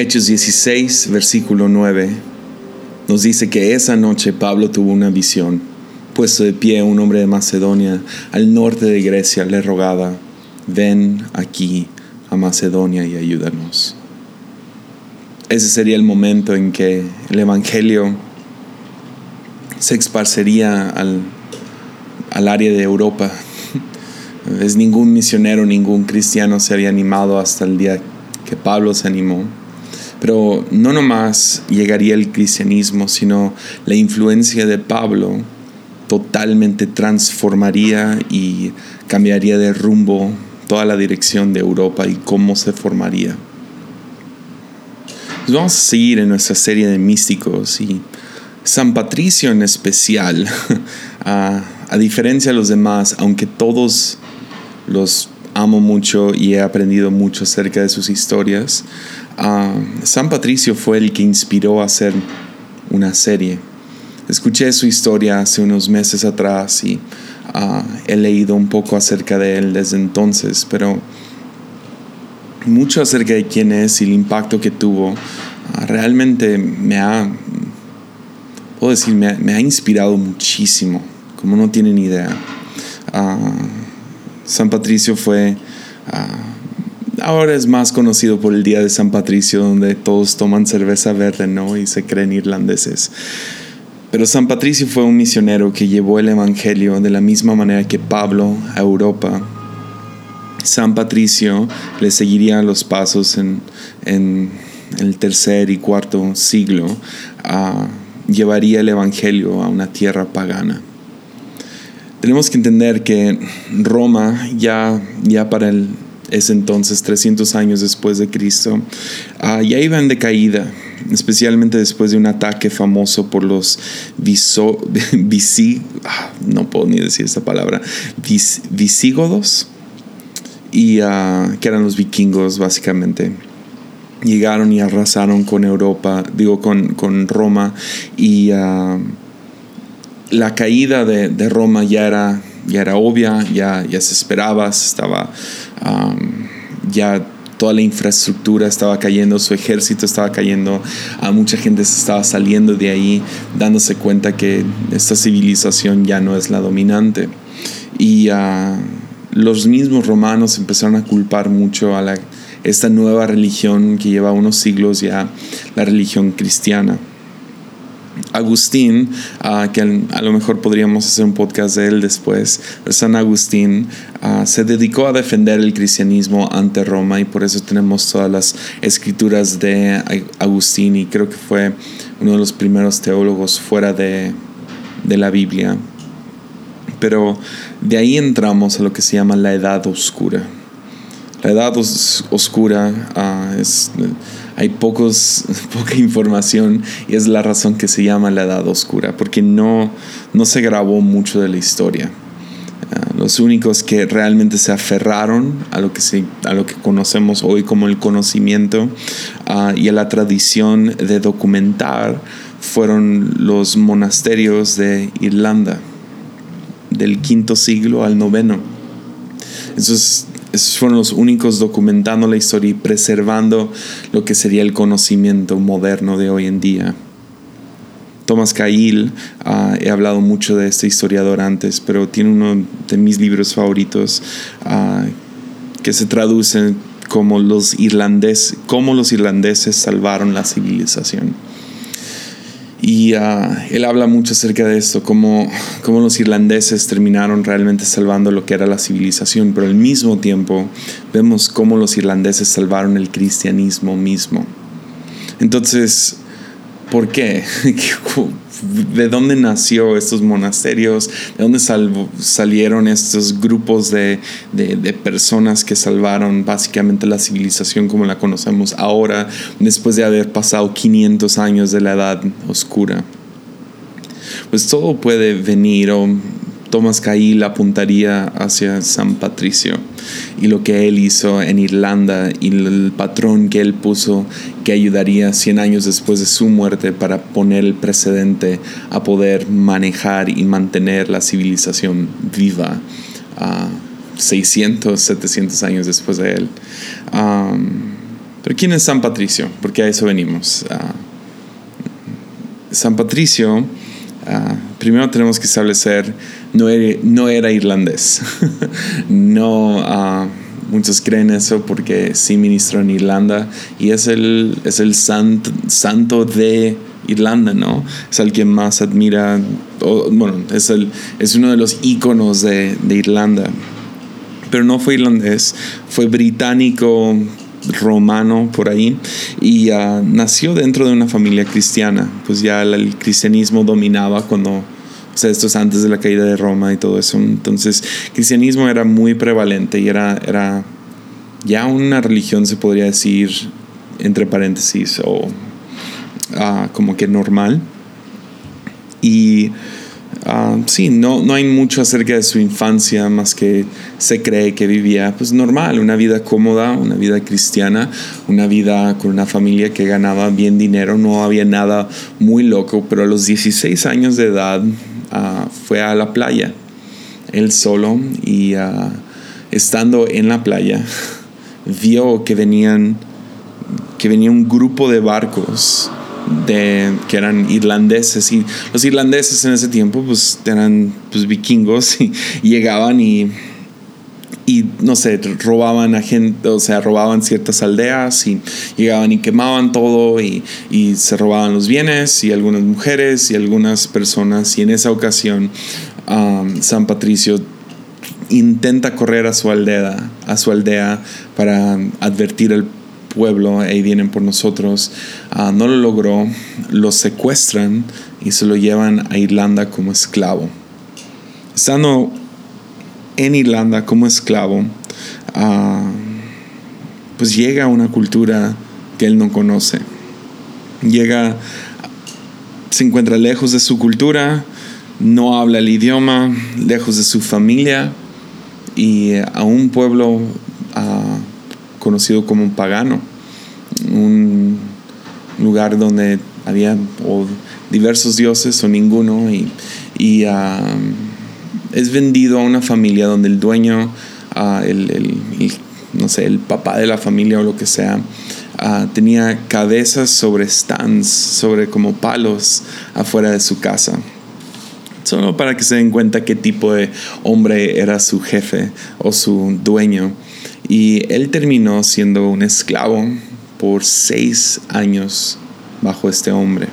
Hechos 16, versículo 9, nos dice que esa noche Pablo tuvo una visión. Puesto de pie un hombre de Macedonia, al norte de Grecia, le rogaba, ven aquí a Macedonia y ayúdanos. Ese sería el momento en que el Evangelio se esparcería al, al área de Europa. Es ningún misionero, ningún cristiano se había animado hasta el día que Pablo se animó. Pero no nomás llegaría el cristianismo, sino la influencia de Pablo totalmente transformaría y cambiaría de rumbo toda la dirección de Europa y cómo se formaría. Pues vamos a seguir en nuestra serie de místicos y San Patricio en especial, a, a diferencia de los demás, aunque todos los amo mucho y he aprendido mucho acerca de sus historias, San Patricio fue el que inspiró a hacer una serie. Escuché su historia hace unos meses atrás y ah, he leído un poco acerca de él desde entonces, pero mucho acerca de quién es y el impacto que tuvo ah, realmente me ha, puedo decir, me ha, inspirado muchísimo, como no tienen idea. Ah, San Patricio fue ahora es más conocido por el Día de San Patricio, donde todos toman cerveza verde, ¿no? Y se creen irlandeses. Pero San Patricio fue un misionero que llevó el Evangelio de la misma manera que Pablo a Europa. San Patricio le seguiría los pasos en, el tercer y cuarto siglo, llevaría el Evangelio a una tierra pagana. Tenemos que entender que Roma ya, ya para el es entonces 300 años después de Cristo, uh, ya iba en decaída, especialmente después de un ataque famoso por los viso, ah, no puedo ni decir esta palabra, visígodos, y, ah, que eran los vikingos básicamente. Llegaron y arrasaron con Europa, digo con, con Roma, y la caída de, de Roma ya era ya era obvia, ya, ya se esperaba, estaba ya toda la infraestructura estaba cayendo, su ejército estaba cayendo, a mucha gente se estaba saliendo de ahí, dándose cuenta que esta civilización ya no es la dominante. Y uh, los mismos romanos empezaron a culpar mucho a la, esta nueva religión que lleva unos siglos ya, la religión cristiana. Agustín, ah, que a lo mejor podríamos hacer un podcast de él después, San Agustín ah, se dedicó a defender el cristianismo ante Roma y por eso tenemos todas las escrituras de Agustín y creo que fue uno de los primeros teólogos fuera de, la Biblia. Pero de ahí entramos a lo que se llama la edad oscura. La edad oscura uh, es hay pocos, poca información y es la razón que se llama la Edad Oscura, porque no, no se grabó mucho de la historia. Ah, los únicos que realmente se aferraron a lo que, se, a lo que conocemos hoy como el conocimiento ah, y a la tradición de documentar fueron los monasterios de Irlanda, del quinto siglo al noveno. Entonces, esos fueron los únicos documentando la historia y preservando lo que sería el conocimiento moderno de hoy en día. Thomas Cahill, ah, he hablado mucho de este historiador antes, pero tiene uno de mis libros favoritos ah, que se traduce como los, irlandeses, cómo los irlandeses salvaron la civilización. Y ah, él habla mucho acerca de esto, cómo, cómo, los irlandeses terminaron realmente salvando lo que era la civilización, pero al mismo tiempo vemos cómo los irlandeses salvaron el cristianismo mismo. Entonces, ¿por qué? de dónde nació estos monasterios, de dónde salieron estos grupos de, personas que salvaron básicamente la civilización como la conocemos ahora, después de haber pasado 500 años de la edad oscura. Pues todo puede venir o Thomas Cahill apuntaría hacia San Patricio y lo que él hizo en Irlanda y el patrón que él puso que ayudaría 100 años después de su muerte para poner el precedente a poder manejar y mantener la civilización viva a 600, 700 años después de él. Pero ¿quién es San Patricio? Porque a eso venimos. Ah, San Patricio, ah, primero tenemos que establecer, no era, no era irlandés. no, ah, muchos creen eso porque sí ministró en Irlanda y es el, es el santo de Irlanda, ¿no? Es el que más admira, bueno, es, el, es uno de los íconos de, de Irlanda. Pero no fue irlandés, fue británico, romano por ahí y uh, nació dentro de una familia cristiana. Pues ya el, cristianismo dominaba cuando, o sea, esto es antes de la caída de Roma y todo eso. Entonces, cristianismo era muy prevalente y era, era ya una religión, se podría decir, entre paréntesis, o uh, como que normal. Y Uh, sí, no, no hay mucho acerca de su infancia más que se cree que vivía pues normal, una vida cómoda, una vida cristiana, una vida con una familia que ganaba bien dinero, no había nada muy loco, pero a los 16 años de edad uh, fue a la playa, él solo, y uh, estando en la playa vio que venían que venía un grupo de barcos de, que eran irlandeses y los irlandeses en ese tiempo pues eran pues vikingos y, llegaban y y no sé, robaban a gente, o sea, robaban ciertas aldeas y llegaban y quemaban todo y, y, se robaban los bienes y algunas mujeres y algunas personas. Y en esa ocasión um, San Patricio intenta correr a su aldea, a su aldea para advertir al pueblo, ahí vienen por nosotros, uh, no lo logró, lo secuestran y se lo llevan a Irlanda como esclavo. Estando en Irlanda como esclavo, uh, pues llega a una cultura que él no conoce. Llega, se encuentra lejos de su cultura, no habla el idioma, lejos de su familia y a un pueblo conocido como un pagano, un lugar donde había diversos dioses o ninguno y, y um, es vendido a una familia donde el dueño, uh, el, no sé, el papá de la familia o lo que sea, uh, tenía cabezas sobre stands, sobre como palos afuera de su casa. Solo para que se den cuenta qué tipo de hombre era su jefe o su dueño. Y él terminó siendo un esclavo por seis años bajo este hombre.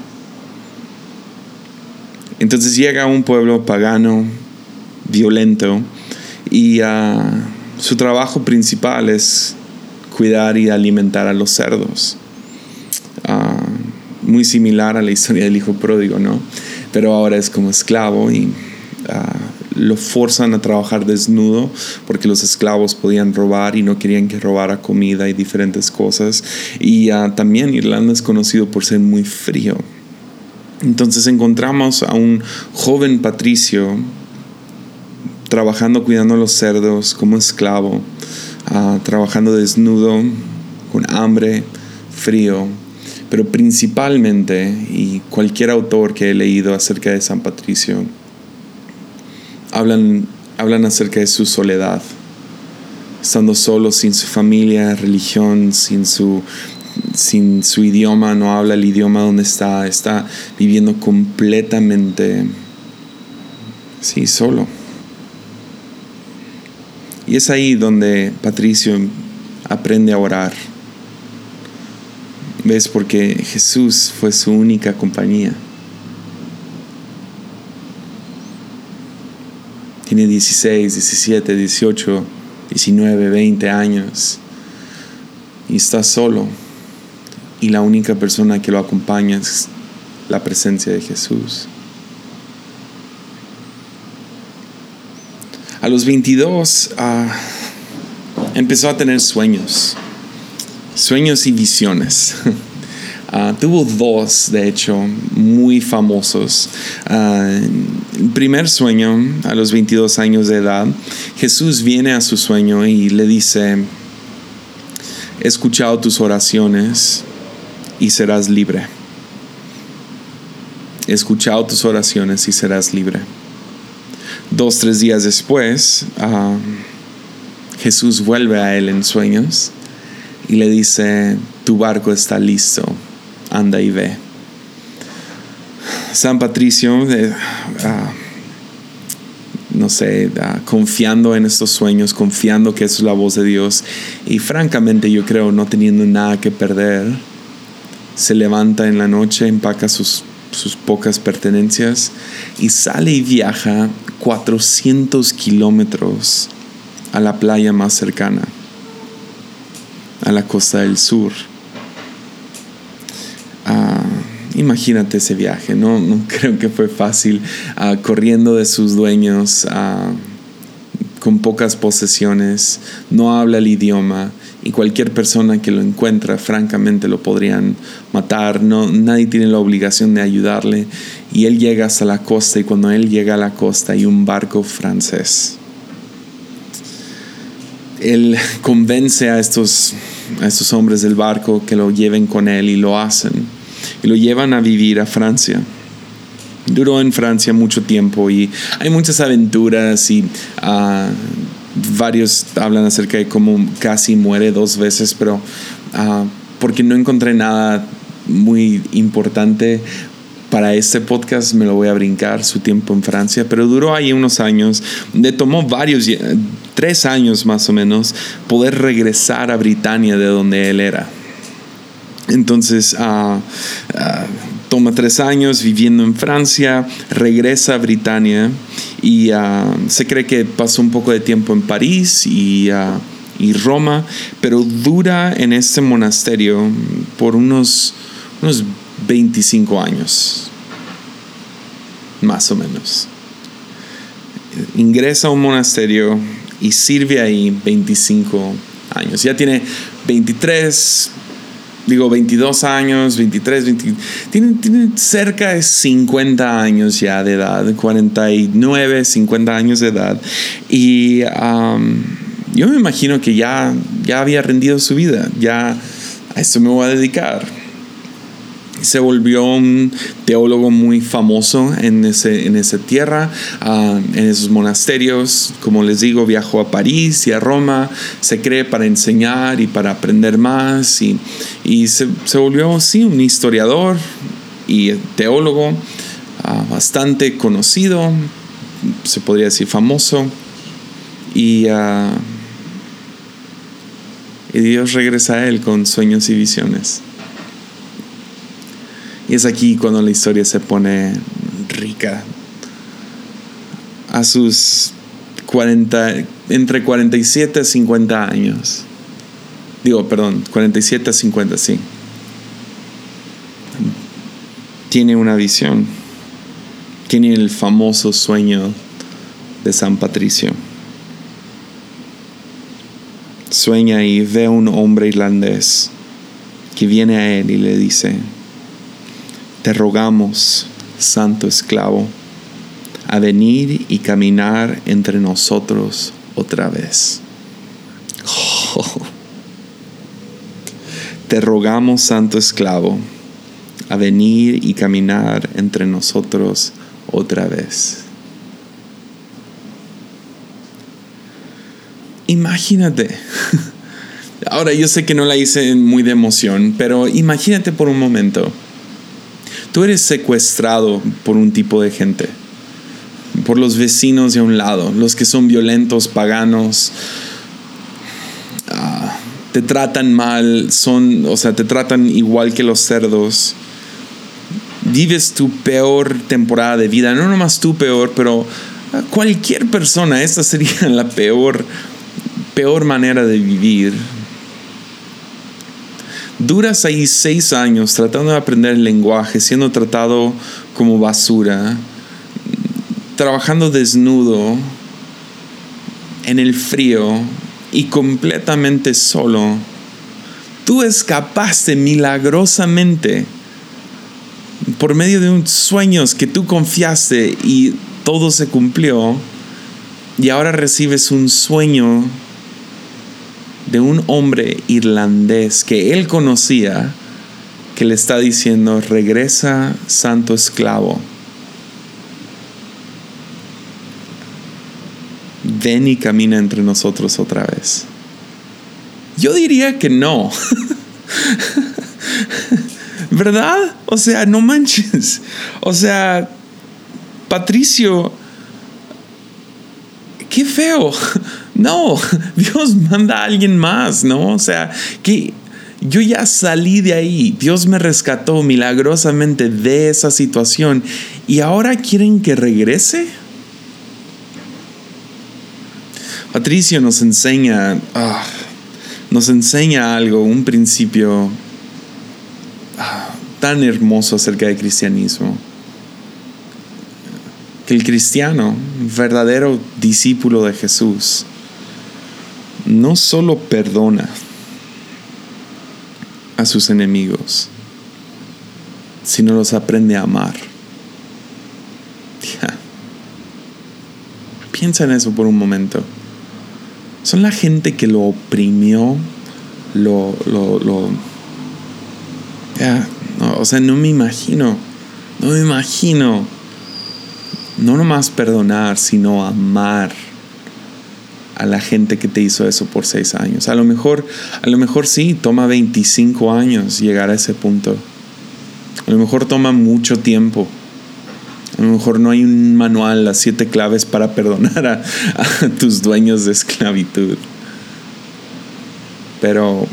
Entonces llega a un pueblo pagano, violento, y uh, su trabajo principal es cuidar y alimentar a los cerdos. Uh, muy similar a la historia del hijo pródigo, ¿no? Pero ahora es como esclavo y uh, lo forzan a trabajar desnudo porque los esclavos podían robar y no querían que robara comida y diferentes cosas. Y uh, también Irlanda es conocido por ser muy frío. Entonces encontramos a un joven patricio trabajando cuidando a los cerdos como esclavo, uh, trabajando desnudo, con hambre, frío, pero principalmente, y cualquier autor que he leído acerca de San Patricio, hablan, hablan acerca de su soledad, estando solo, sin su familia, religión, sin su, sin su idioma, no habla el idioma donde está, está viviendo completamente, sí, solo. Y es ahí donde Patricio aprende a orar. ¿Ves? Porque Jesús fue su única compañía. Tiene 16, 17, 18, 19, 20 años y está solo. Y la única persona que lo acompaña es la presencia de Jesús. A los 22 uh, ah, empezó a tener sueños, sueños y visiones. Uh, tuvo dos, de hecho, muy famosos. Uh, primer sueño, a los 22 años de edad, Jesús viene a su sueño y le dice, he escuchado tus oraciones y serás libre. He escuchado tus oraciones y serás libre. Dos, tres días después, uh, Jesús vuelve a él en sueños y le dice, tu barco está listo, anda y ve. San Patricio, ah, no sé, ah, confiando en estos sueños, confiando que es la voz de Dios y francamente yo creo no teniendo nada que perder, se levanta en la noche, empaca sus, sus pocas pertenencias y sale y viaja 400 kilómetros a la playa más cercana, a la costa del sur. Ah, imagínate ese viaje, no, no creo que fue fácil, ah, corriendo de sus dueños, ah, con pocas posesiones, no habla el idioma y cualquier persona que lo encuentra francamente lo podrían matar, no, nadie tiene la obligación de ayudarle y él llega hasta la costa y cuando él llega a la costa hay un barco francés. Él convence a estos, a estos hombres del barco que lo lleven con él y lo hacen y lo llevan a vivir a Francia duró en Francia mucho tiempo y hay muchas aventuras y uh, varios hablan acerca de cómo casi muere dos veces, pero uh, porque no encontré nada muy importante para este podcast me lo voy a brincar su tiempo en Francia, pero duró ahí unos años, le tomó varios, tres años más o menos, poder regresar a Britania de donde él era. Entonces, uh, toma tres años viviendo en Francia, regresa a Britania y ah, se cree que pasó un poco de tiempo en París y, ah, y Roma, pero dura en este monasterio por unos, unos 25 años, más o menos. Ingresa a un monasterio y sirve ahí 25 años. Ya tiene 23, digo 22 años, 23, 20, tienen, cerca de 50 años ya de edad, 49, 50 años de edad. Y yo me imagino que ya, ya había rendido su vida, ya a esto me voy a dedicar se volvió un teólogo muy famoso en, ese, en esa tierra, ah, en esos monasterios. Como les digo, viajó a París y a Roma, se cree para enseñar y para aprender más. Y, y se, volvió, sí, un historiador y teólogo ah, bastante conocido, se podría decir famoso. Y, uh, y Dios regresa a él con sueños y visiones. Y es aquí cuando la historia se pone rica. A sus 40, entre 47 y 50 años. Digo, perdón, 47 a 50, sí. Tiene una visión. Tiene el famoso sueño de San Patricio. Sueña y ve a un hombre irlandés que viene a él y le dice, te rogamos, santo esclavo, a venir y caminar entre nosotros otra vez. Te rogamos, santo esclavo, a venir y caminar entre nosotros otra vez. Imagínate. Ahora yo sé que no la hice muy de emoción, pero imagínate por un momento Tú eres secuestrado por un tipo de gente, por los vecinos de un lado, los que son violentos, paganos, ah, te tratan mal, son, o sea, te tratan igual que los cerdos. Vives tu peor temporada de vida, no nomás tu peor, pero cualquier persona, esta sería la peor, peor manera de vivir duras ahí seis años tratando de aprender el lenguaje, siendo tratado como basura, trabajando desnudo, en el frío y completamente solo, tú escapaste milagrosamente por medio de un sueños que tú confiaste y todo se cumplió y ahora recibes un sueño de un hombre irlandés que él conocía, que le está diciendo, regresa, santo esclavo. Ven y camina entre nosotros otra vez. Yo diría que no. ¿Verdad? O sea, no manches. O sea, Patricio, qué feo. No, Dios manda a alguien más, ¿no? O sea, que yo ya salí de ahí. Dios me rescató milagrosamente de esa situación y ahora quieren que regrese. Patricio nos enseña, ah, nos enseña algo, un principio ah, tan hermoso acerca del cristianismo. Que el cristiano, verdadero discípulo de Jesús, no solo perdona a sus enemigos, sino los aprende a amar. Piensa en eso por un momento son la gente que lo oprimió, lo, lo, lo o sea, no me imagino, no me imagino, no nomás perdonar, sino amar a la gente que te hizo eso por seis años. A lo mejor, a lo mejor sí, toma 25 años llegar a ese punto. A lo mejor toma mucho tiempo. A lo mejor no hay un manual, las siete claves para perdonar a, tus dueños de esclavitud. Pero,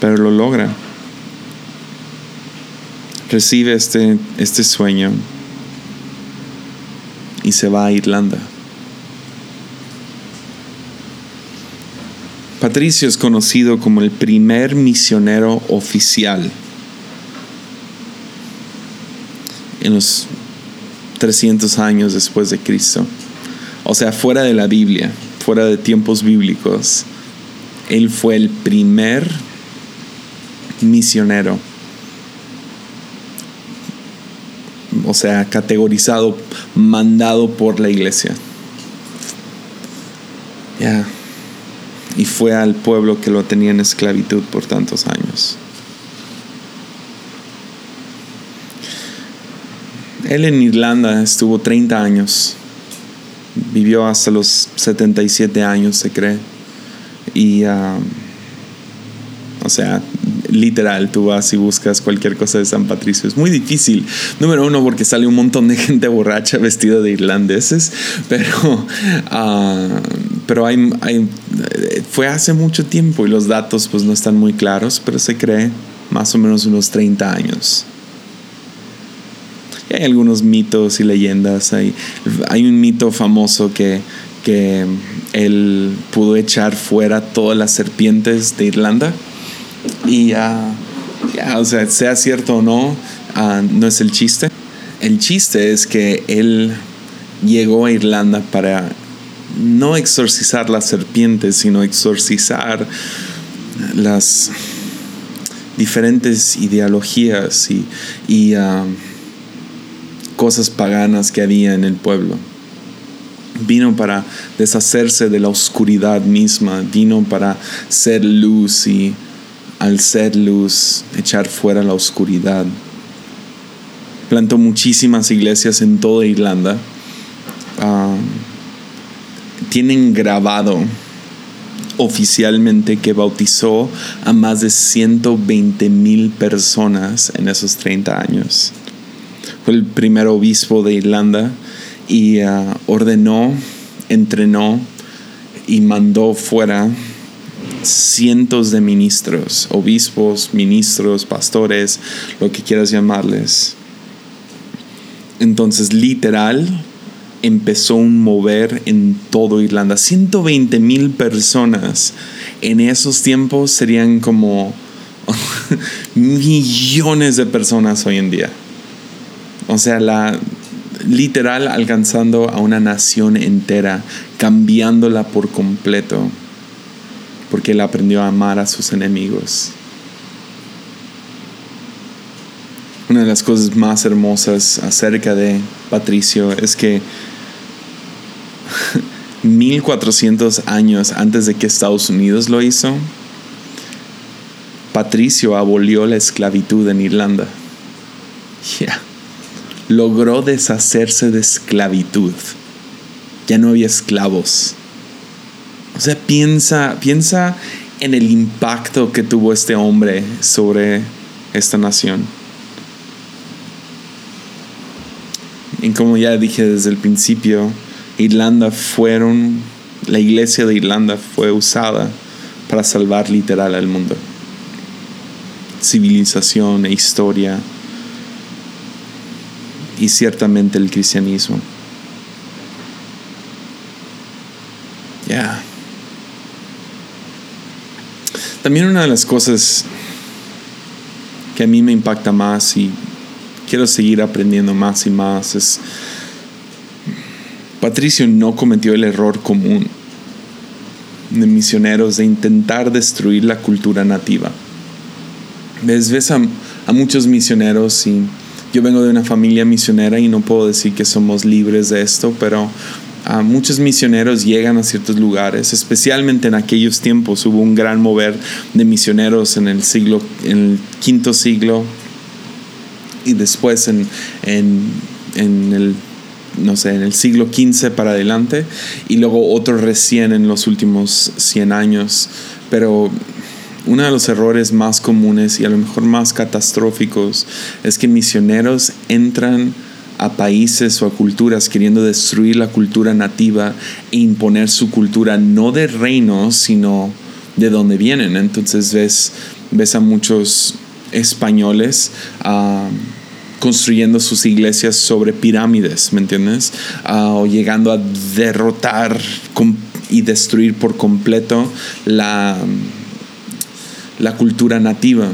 pero lo logra. Recibe este, este sueño y se va a Irlanda. Patricio es conocido como el primer misionero oficial en los 300 años después de Cristo. O sea, fuera de la Biblia, fuera de tiempos bíblicos, Él fue el primer misionero. O sea, categorizado, mandado por la iglesia. Ya. Y fue al pueblo que lo tenía en esclavitud por tantos años. Él en Irlanda estuvo 30 años. Vivió hasta los 77 años, se cree. Y, um, o sea, literal, tú vas y buscas cualquier cosa de San Patricio. Es muy difícil. Número uno, porque sale un montón de gente borracha vestida de irlandeses. Pero, uh, pero hay, hay, fue hace mucho tiempo y los datos pues no están muy claros, pero se cree más o menos unos 30 años hay algunos mitos y leyendas. Hay, hay un mito famoso que, que él pudo echar fuera todas las serpientes de Irlanda. Y ya, o sea, sea cierto o no, ah, no es el chiste. El chiste es que él llegó a Irlanda para no exorcizar las serpientes, sino exorcizar las diferentes ideologías y, y ah, cosas paganas que había en el pueblo. Vino para deshacerse de la oscuridad misma, vino para ser luz y al ser luz echar fuera la oscuridad. Plantó muchísimas iglesias en toda Irlanda. Ah, tienen grabado oficialmente que bautizó a más de 120 mil personas en esos 30 años fue el primer obispo de Irlanda y ah, ordenó, entrenó y mandó fuera cientos de ministros, obispos, ministros, pastores, lo que quieras llamarles. Entonces, literal, empezó un mover en todo Irlanda. 120 mil personas en esos tiempos serían como millones de personas hoy en día. O sea, la literal alcanzando a una nación entera, cambiándola por completo, porque él aprendió a amar a sus enemigos. Una de las cosas más hermosas acerca de Patricio es que 1400 años antes de que Estados Unidos lo hizo, Patricio abolió la esclavitud en Irlanda. Yeah logró deshacerse de esclavitud. Ya no había esclavos. Sea, piensa, piensa en el impacto que tuvo este hombre sobre esta nación. Y como ya dije desde el principio, Irlanda fueron, la iglesia de Irlanda fue usada para salvar literal al mundo. Civilización e historia y ciertamente el cristianismo. Ya. También una de las cosas que a mí me impacta más y quiero seguir aprendiendo más y más es, Patricio no cometió el error común de misioneros de intentar destruir la cultura nativa. Ves, ves a, a muchos misioneros y yo vengo de una familia misionera y no puedo decir que somos libres de esto, pero ah, muchos misioneros llegan a ciertos lugares, especialmente en aquellos tiempos hubo un gran mover de misioneros en el siglo, en el quinto siglo, y después en, el no sé, en el siglo XV para adelante y luego otro recién en los últimos 100 años. Pero uno de los errores más comunes y a lo mejor más catastróficos es que misioneros entran a países o a culturas queriendo destruir la cultura nativa e imponer su cultura no de reino, sino de donde vienen. Entonces ves, ves a muchos españoles ah, construyendo sus iglesias sobre pirámides, ¿me entiendes? Ah, o llegando a derrotar y destruir por completo la, la cultura nativa.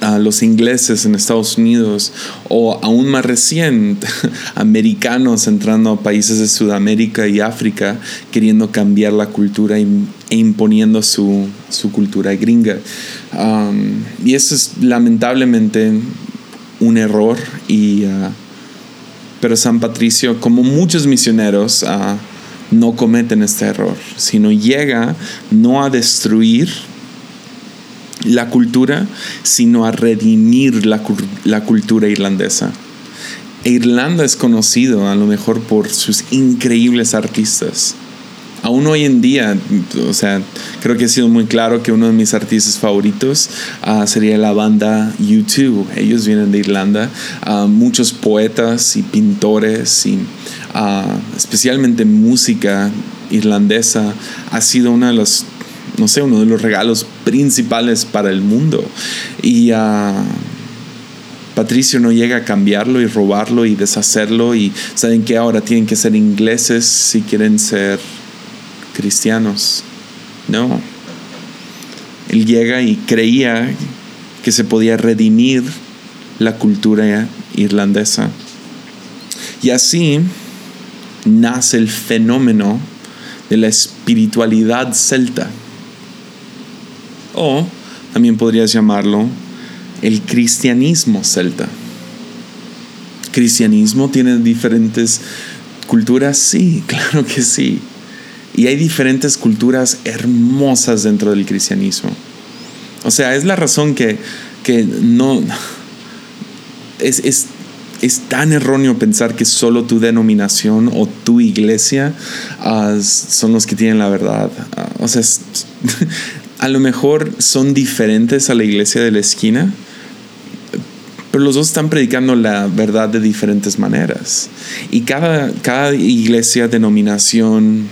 A los ingleses en Estados Unidos o aún más recién americanos entrando a países de Sudamérica y África queriendo cambiar la cultura e imponiendo su, su cultura gringa. y eso es lamentablemente un error, y, ah, pero San Patricio, como muchos misioneros, ah, no cometen este error, sino llega no a destruir la cultura, sino a redimir la, la cultura irlandesa. Irlanda es conocido a lo mejor por sus increíbles artistas aún hoy en día, o sea, creo que ha sido muy claro que uno de mis artistas favoritos ah, sería la banda U2. Ellos vienen de Irlanda. Ah, muchos poetas y pintores y ah, especialmente música irlandesa ha sido una de los no sé, uno de los regalos principales para el mundo. Y Patricio no llega a cambiarlo y robarlo y deshacerlo y saben que ahora tienen que ser ingleses si quieren ser cristianos. No. Él llega y creía que se podía redimir la cultura irlandesa. Y así nace el fenómeno de la espiritualidad celta. O también podrías llamarlo el cristianismo celta. ¿Cristianismo tiene diferentes culturas? Sí, claro que sí. Y hay diferentes culturas hermosas dentro del cristianismo. O sea, es la razón que, no... Es, es, tan erróneo pensar que solo tu denominación o tu iglesia ah, son los que tienen la verdad. Ah, o sea, a lo mejor son diferentes a la iglesia de la esquina, pero los dos están predicando la verdad de diferentes maneras. Y cada, cada iglesia, denominación,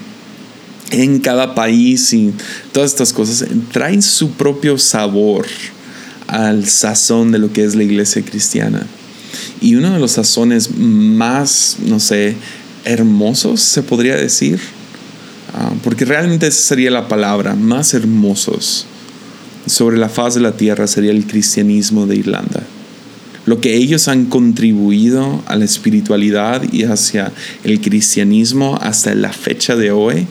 en cada país y todas estas cosas traen su propio sabor al sazón de lo que es la iglesia cristiana. Y uno de los sazones más, no sé, hermosos, se podría decir, ah, porque realmente esa sería la palabra, más hermosos sobre la faz de la tierra sería el cristianismo de Irlanda. Lo que ellos han contribuido a la espiritualidad y hacia el cristianismo hasta la fecha de hoy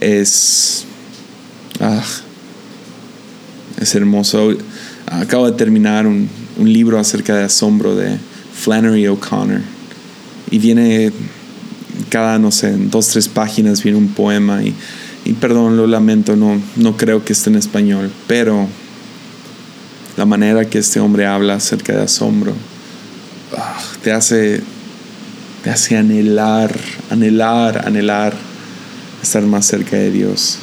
es, ah, es hermoso. Acabo de terminar un, libro acerca de asombro de Flannery O'Connor y viene cada, no sé, en dos, tres páginas viene un poema y, perdón, lo lamento, no, no creo que esté en español, pero la manera que este hombre habla acerca de asombro ah, te hace te hace anhelar, anhelar, anhelar estar más cerca de Dios.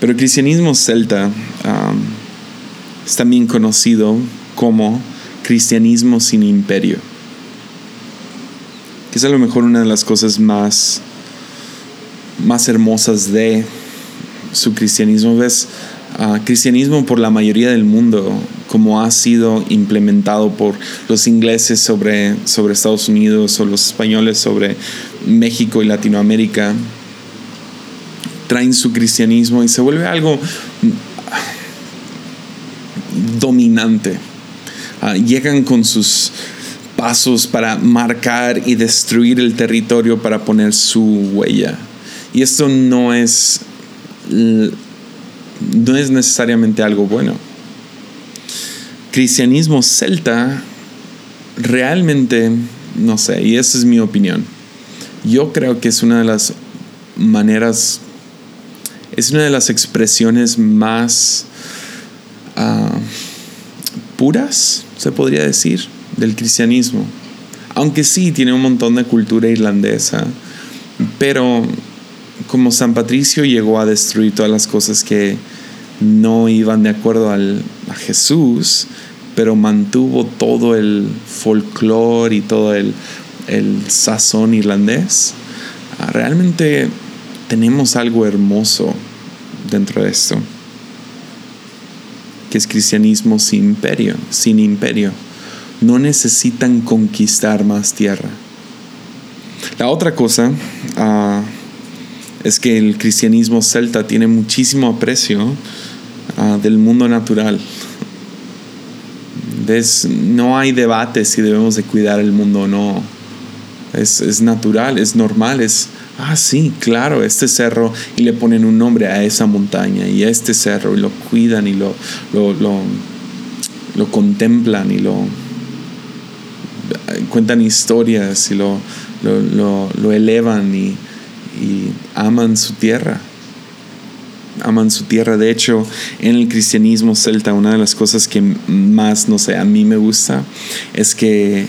Pero el cristianismo celta es también conocido como cristianismo sin imperio, que es a lo mejor una de las cosas más, más hermosas de su cristianismo. Ves, cristianismo por la mayoría del mundo, como ha sido implementado por los ingleses sobre, sobre Estados Unidos o los españoles sobre México y Latinoamérica, traen su cristianismo y se vuelve algo dominante. Ah, llegan con sus pasos para marcar y destruir el territorio para poner su huella. Y esto no es, no es necesariamente algo bueno. Cristianismo celta realmente, no sé, y esa es mi opinión. Yo creo que es una de las maneras, es una de las expresiones más ah, puras, se podría decir, del cristianismo. Aunque sí tiene un montón de cultura irlandesa, pero como San Patricio llegó a destruir todas las cosas que no iban de acuerdo al, a Jesús, pero mantuvo todo el folclore y todo el, el sazón irlandés, ah, realmente tenemos algo hermoso dentro de esto, que es cristianismo sin imperio, sin imperio. No necesitan conquistar más tierra. La otra cosa ah, es que el cristianismo celta tiene muchísimo aprecio ah, del mundo natural. No hay debate si debemos de cuidar el mundo o no. Es, natural, es normal, es, ah, sí, claro, este cerro, y le ponen un nombre a esa montaña y a este cerro, y lo cuidan y lo, lo, contemplan y lo cuentan historias y lo, lo, elevan y aman su tierra aman su tierra. De hecho, en el cristianismo celta, una de las cosas que más, no sé, a mí me gusta es que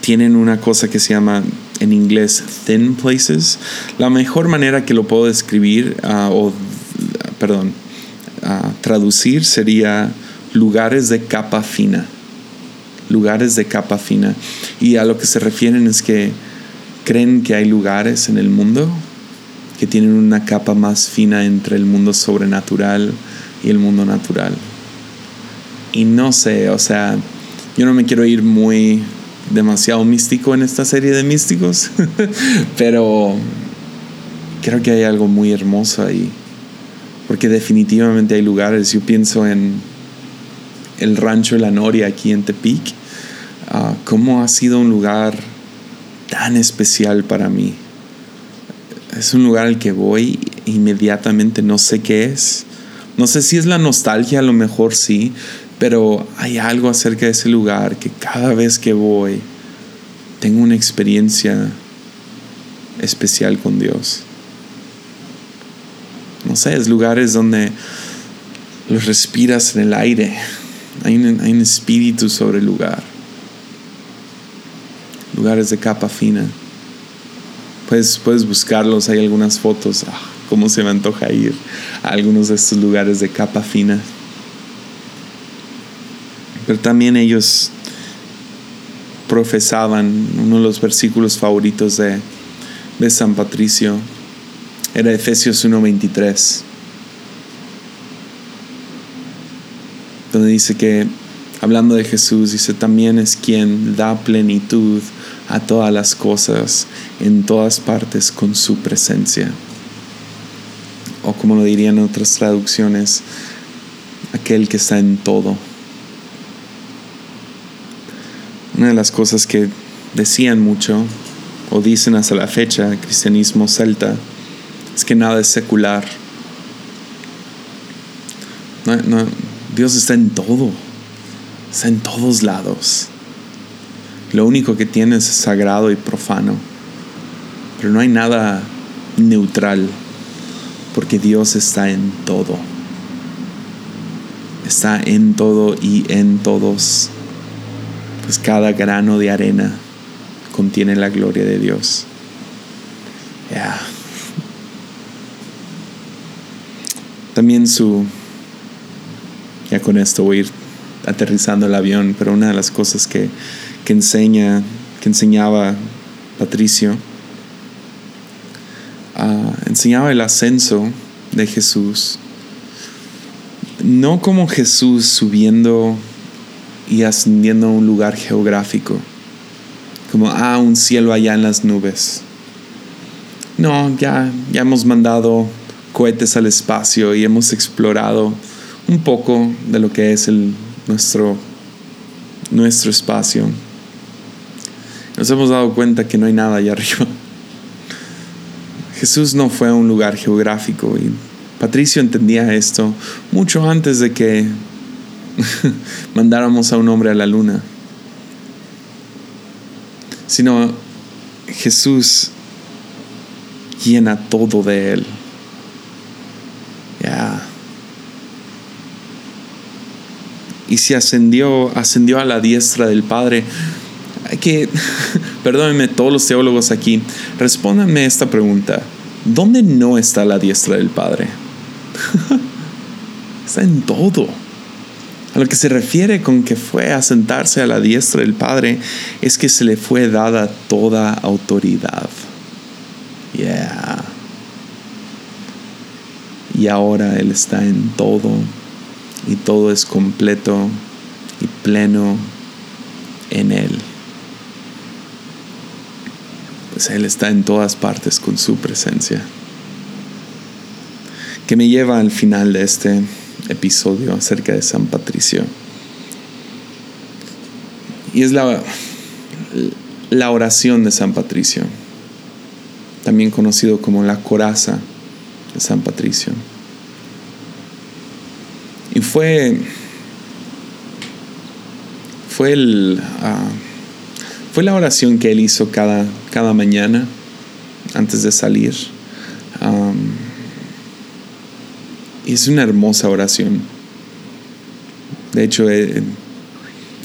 tienen una cosa que se llama en inglés thin places. La mejor manera que lo puedo describir ah, o, perdón, uh, traducir sería lugares de capa fina. Lugares de capa fina. Y a lo que se refieren es que creen que hay lugares en el mundo que tienen una capa más fina entre el mundo sobrenatural y el mundo natural. Y no sé, o sea, yo no me quiero ir muy demasiado místico en esta serie de místicos, pero creo que hay algo muy hermoso ahí, porque definitivamente hay lugares, yo pienso en el rancho la Noria aquí en Tepic, uh, cómo ha sido un lugar tan especial para mí es un lugar al que voy inmediatamente, no sé qué es. No sé si es la nostalgia, a lo mejor sí, pero hay algo acerca de ese lugar que cada vez que voy tengo una experiencia especial con Dios. No sé, es lugares donde los respiras en el aire. Hay un, hay un espíritu sobre el lugar. Lugares de capa fina. Puedes, puedes buscarlos, hay algunas fotos. Ah, ¿Cómo se me antoja ir a algunos de estos lugares de capa fina? Pero también ellos profesaban, uno de los versículos favoritos de, de San Patricio era Efesios 1:23, donde dice que, hablando de Jesús, dice, también es quien da plenitud a todas las cosas en todas partes con su presencia. O como lo dirían otras traducciones, aquel que está en todo. Una de las cosas que decían mucho, o dicen hasta la fecha, el cristianismo celta, es que nada es secular. Dios está en todo, está en todos lados. Lo único que tienes es sagrado y profano. Pero no hay nada neutral, porque Dios está en todo. Está en todo y en todos. Pues cada grano de arena contiene la gloria de Dios. También su... Ya con esto voy a ir aterrizando el avión, pero una de las cosas que, que enseña, que enseñaba Patricio, ah, enseñaba el ascenso de Jesús, no como Jesús subiendo y ascendiendo a un lugar geográfico, como a ah, un cielo allá en las nubes. No, ya, ya hemos mandado cohetes al espacio y hemos explorado un poco de lo que es el, nuestro, nuestro espacio. Nos hemos dado cuenta que no hay nada allá arriba. Jesús no fue a un lugar geográfico y Patricio entendía esto mucho antes de que mandáramos a un hombre a la luna. Sino Jesús llena todo de él. Ya. Y si ascendió, ascendió a la diestra del Padre. Que, perdónenme todos los teólogos aquí, respóndanme esta pregunta. ¿Dónde no está la diestra del Padre? está en todo. A lo que se refiere con que fue a sentarse a la diestra del Padre es que se le fue dada toda autoridad. Yeah. Y ahora Él está en todo y todo es completo y pleno en Él. Pues Él está en todas partes con su presencia. Que me lleva al final de este episodio acerca de San Patricio. Y es la, la oración de San Patricio también conocido como la coraza de San Patricio. Y fue, fue, el, ah, fue la oración que él hizo cada, cada mañana antes de salir. y es una hermosa oración. De hecho, he,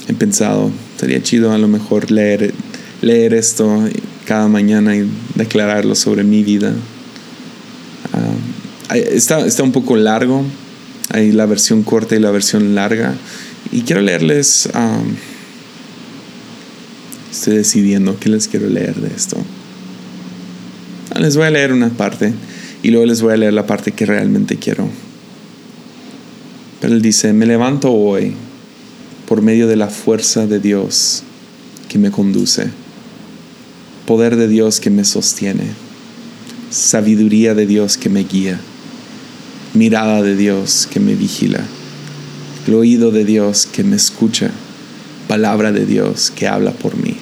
he pensado, sería chido a lo mejor leer, leer esto cada mañana y declararlo sobre mi vida. Está, está un poco largo, hay la versión corta y la versión larga. Y quiero leerles, estoy decidiendo qué les quiero leer de esto. Ah, les voy a leer una parte y luego les voy a leer la parte que realmente quiero. Pero él dice, me levanto hoy por medio de la fuerza de Dios que me conduce poder de Dios que me sostiene, sabiduría de Dios que me guía, mirada de Dios que me vigila, el oído de Dios que me escucha, palabra de Dios que habla por mí,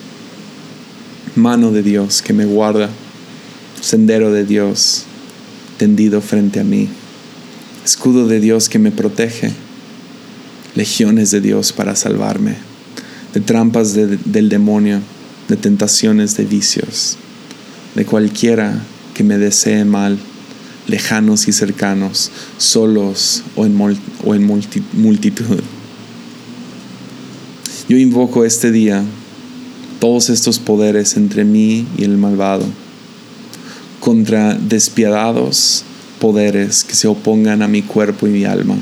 mano de Dios que me guarda, sendero de Dios tendido frente a mí, escudo de Dios que me protege, legiones de Dios para salvarme, de trampas del demonio de tentaciones de vicios, de cualquiera que me desee mal, lejanos y cercanos, solos o en, multitud. Yo invoco este día todos estos poderes entre mí y el malvado, contra despiadados poderes que se opongan a mi cuerpo y mi alma,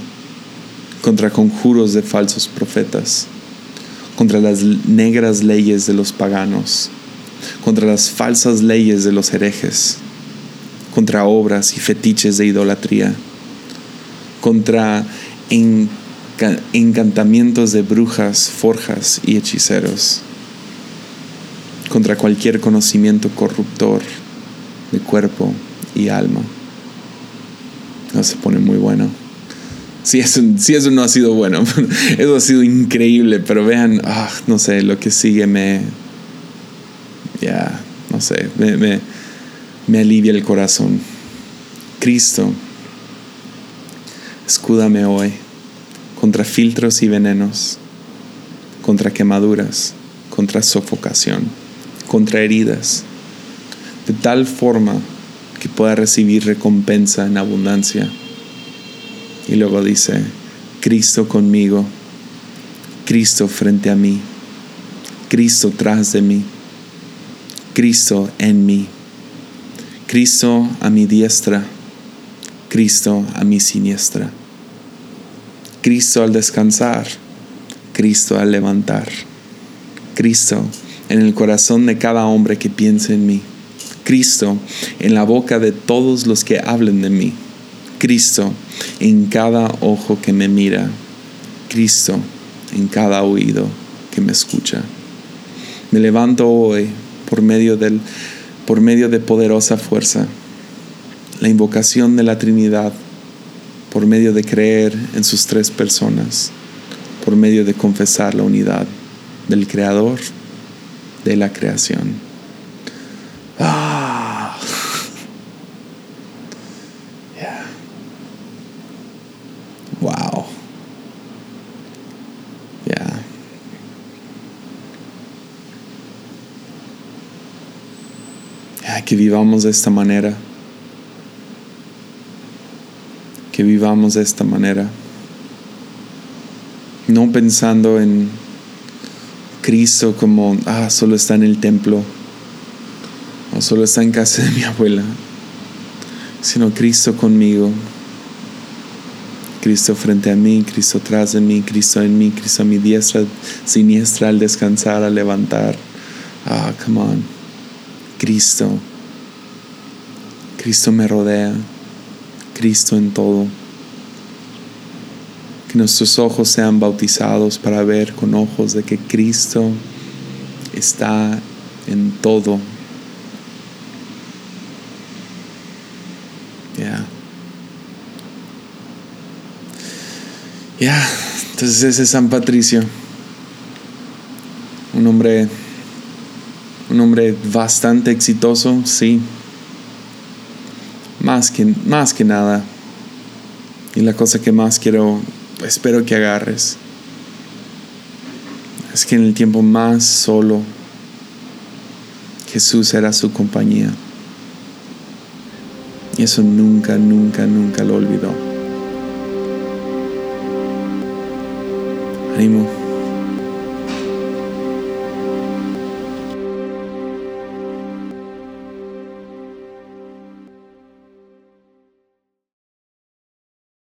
contra conjuros de falsos profetas contra las negras leyes de los paganos, contra las falsas leyes de los herejes, contra obras y fetiches de idolatría, contra encantamientos de brujas, forjas y hechiceros, contra cualquier conocimiento corruptor de cuerpo y alma. No se pone muy bueno si eso, eso no ha sido bueno, eso ha sido increíble, pero vean, ah, no sé, lo que sigue me, ya, no sé, me, me alivia el corazón. Cristo, escúdame hoy contra filtros y venenos, contra quemaduras, contra sofocación, contra heridas, de tal forma que pueda recibir recompensa en abundancia y luego dice, Cristo conmigo, Cristo frente a mí, Cristo tras de mí, Cristo en mí, Cristo a mi diestra, Cristo a mi siniestra. Cristo al descansar, Cristo al levantar. Cristo en el corazón de cada hombre que piense en mí. Cristo en la boca de todos los que hablen de mí. Cristo en cada ojo que me mira. Cristo en cada oído que me escucha. Me levanto hoy por medio, del, por medio de poderosa fuerza, la invocación de la Trinidad, por medio de creer en sus tres personas, por medio de confesar la unidad del Creador de la creación. Ah. Wow. que vivamos de esta manera. Que vivamos de esta manera. No pensando en Cristo como, ah, solo está en el templo. O solo está en casa de mi abuela. Sino Cristo conmigo. Cristo frente a mí, Cristo tras de mí, Cristo en mí, Cristo a mi diestra, siniestra al descansar, al levantar. Ah, come on. Cristo. Cristo me rodea. Cristo en todo. Que nuestros ojos sean bautizados para ver con ojos de que Cristo está en todo. Ya. Ya. Entonces ese es San Patricio. Un hombre un hombre bastante exitoso, sí. Más que, más que nada. Y la cosa que más quiero, espero que agarres, es que en el tiempo más solo, Jesús era su compañía. Y eso nunca, nunca, nunca lo olvidó. Ánimo.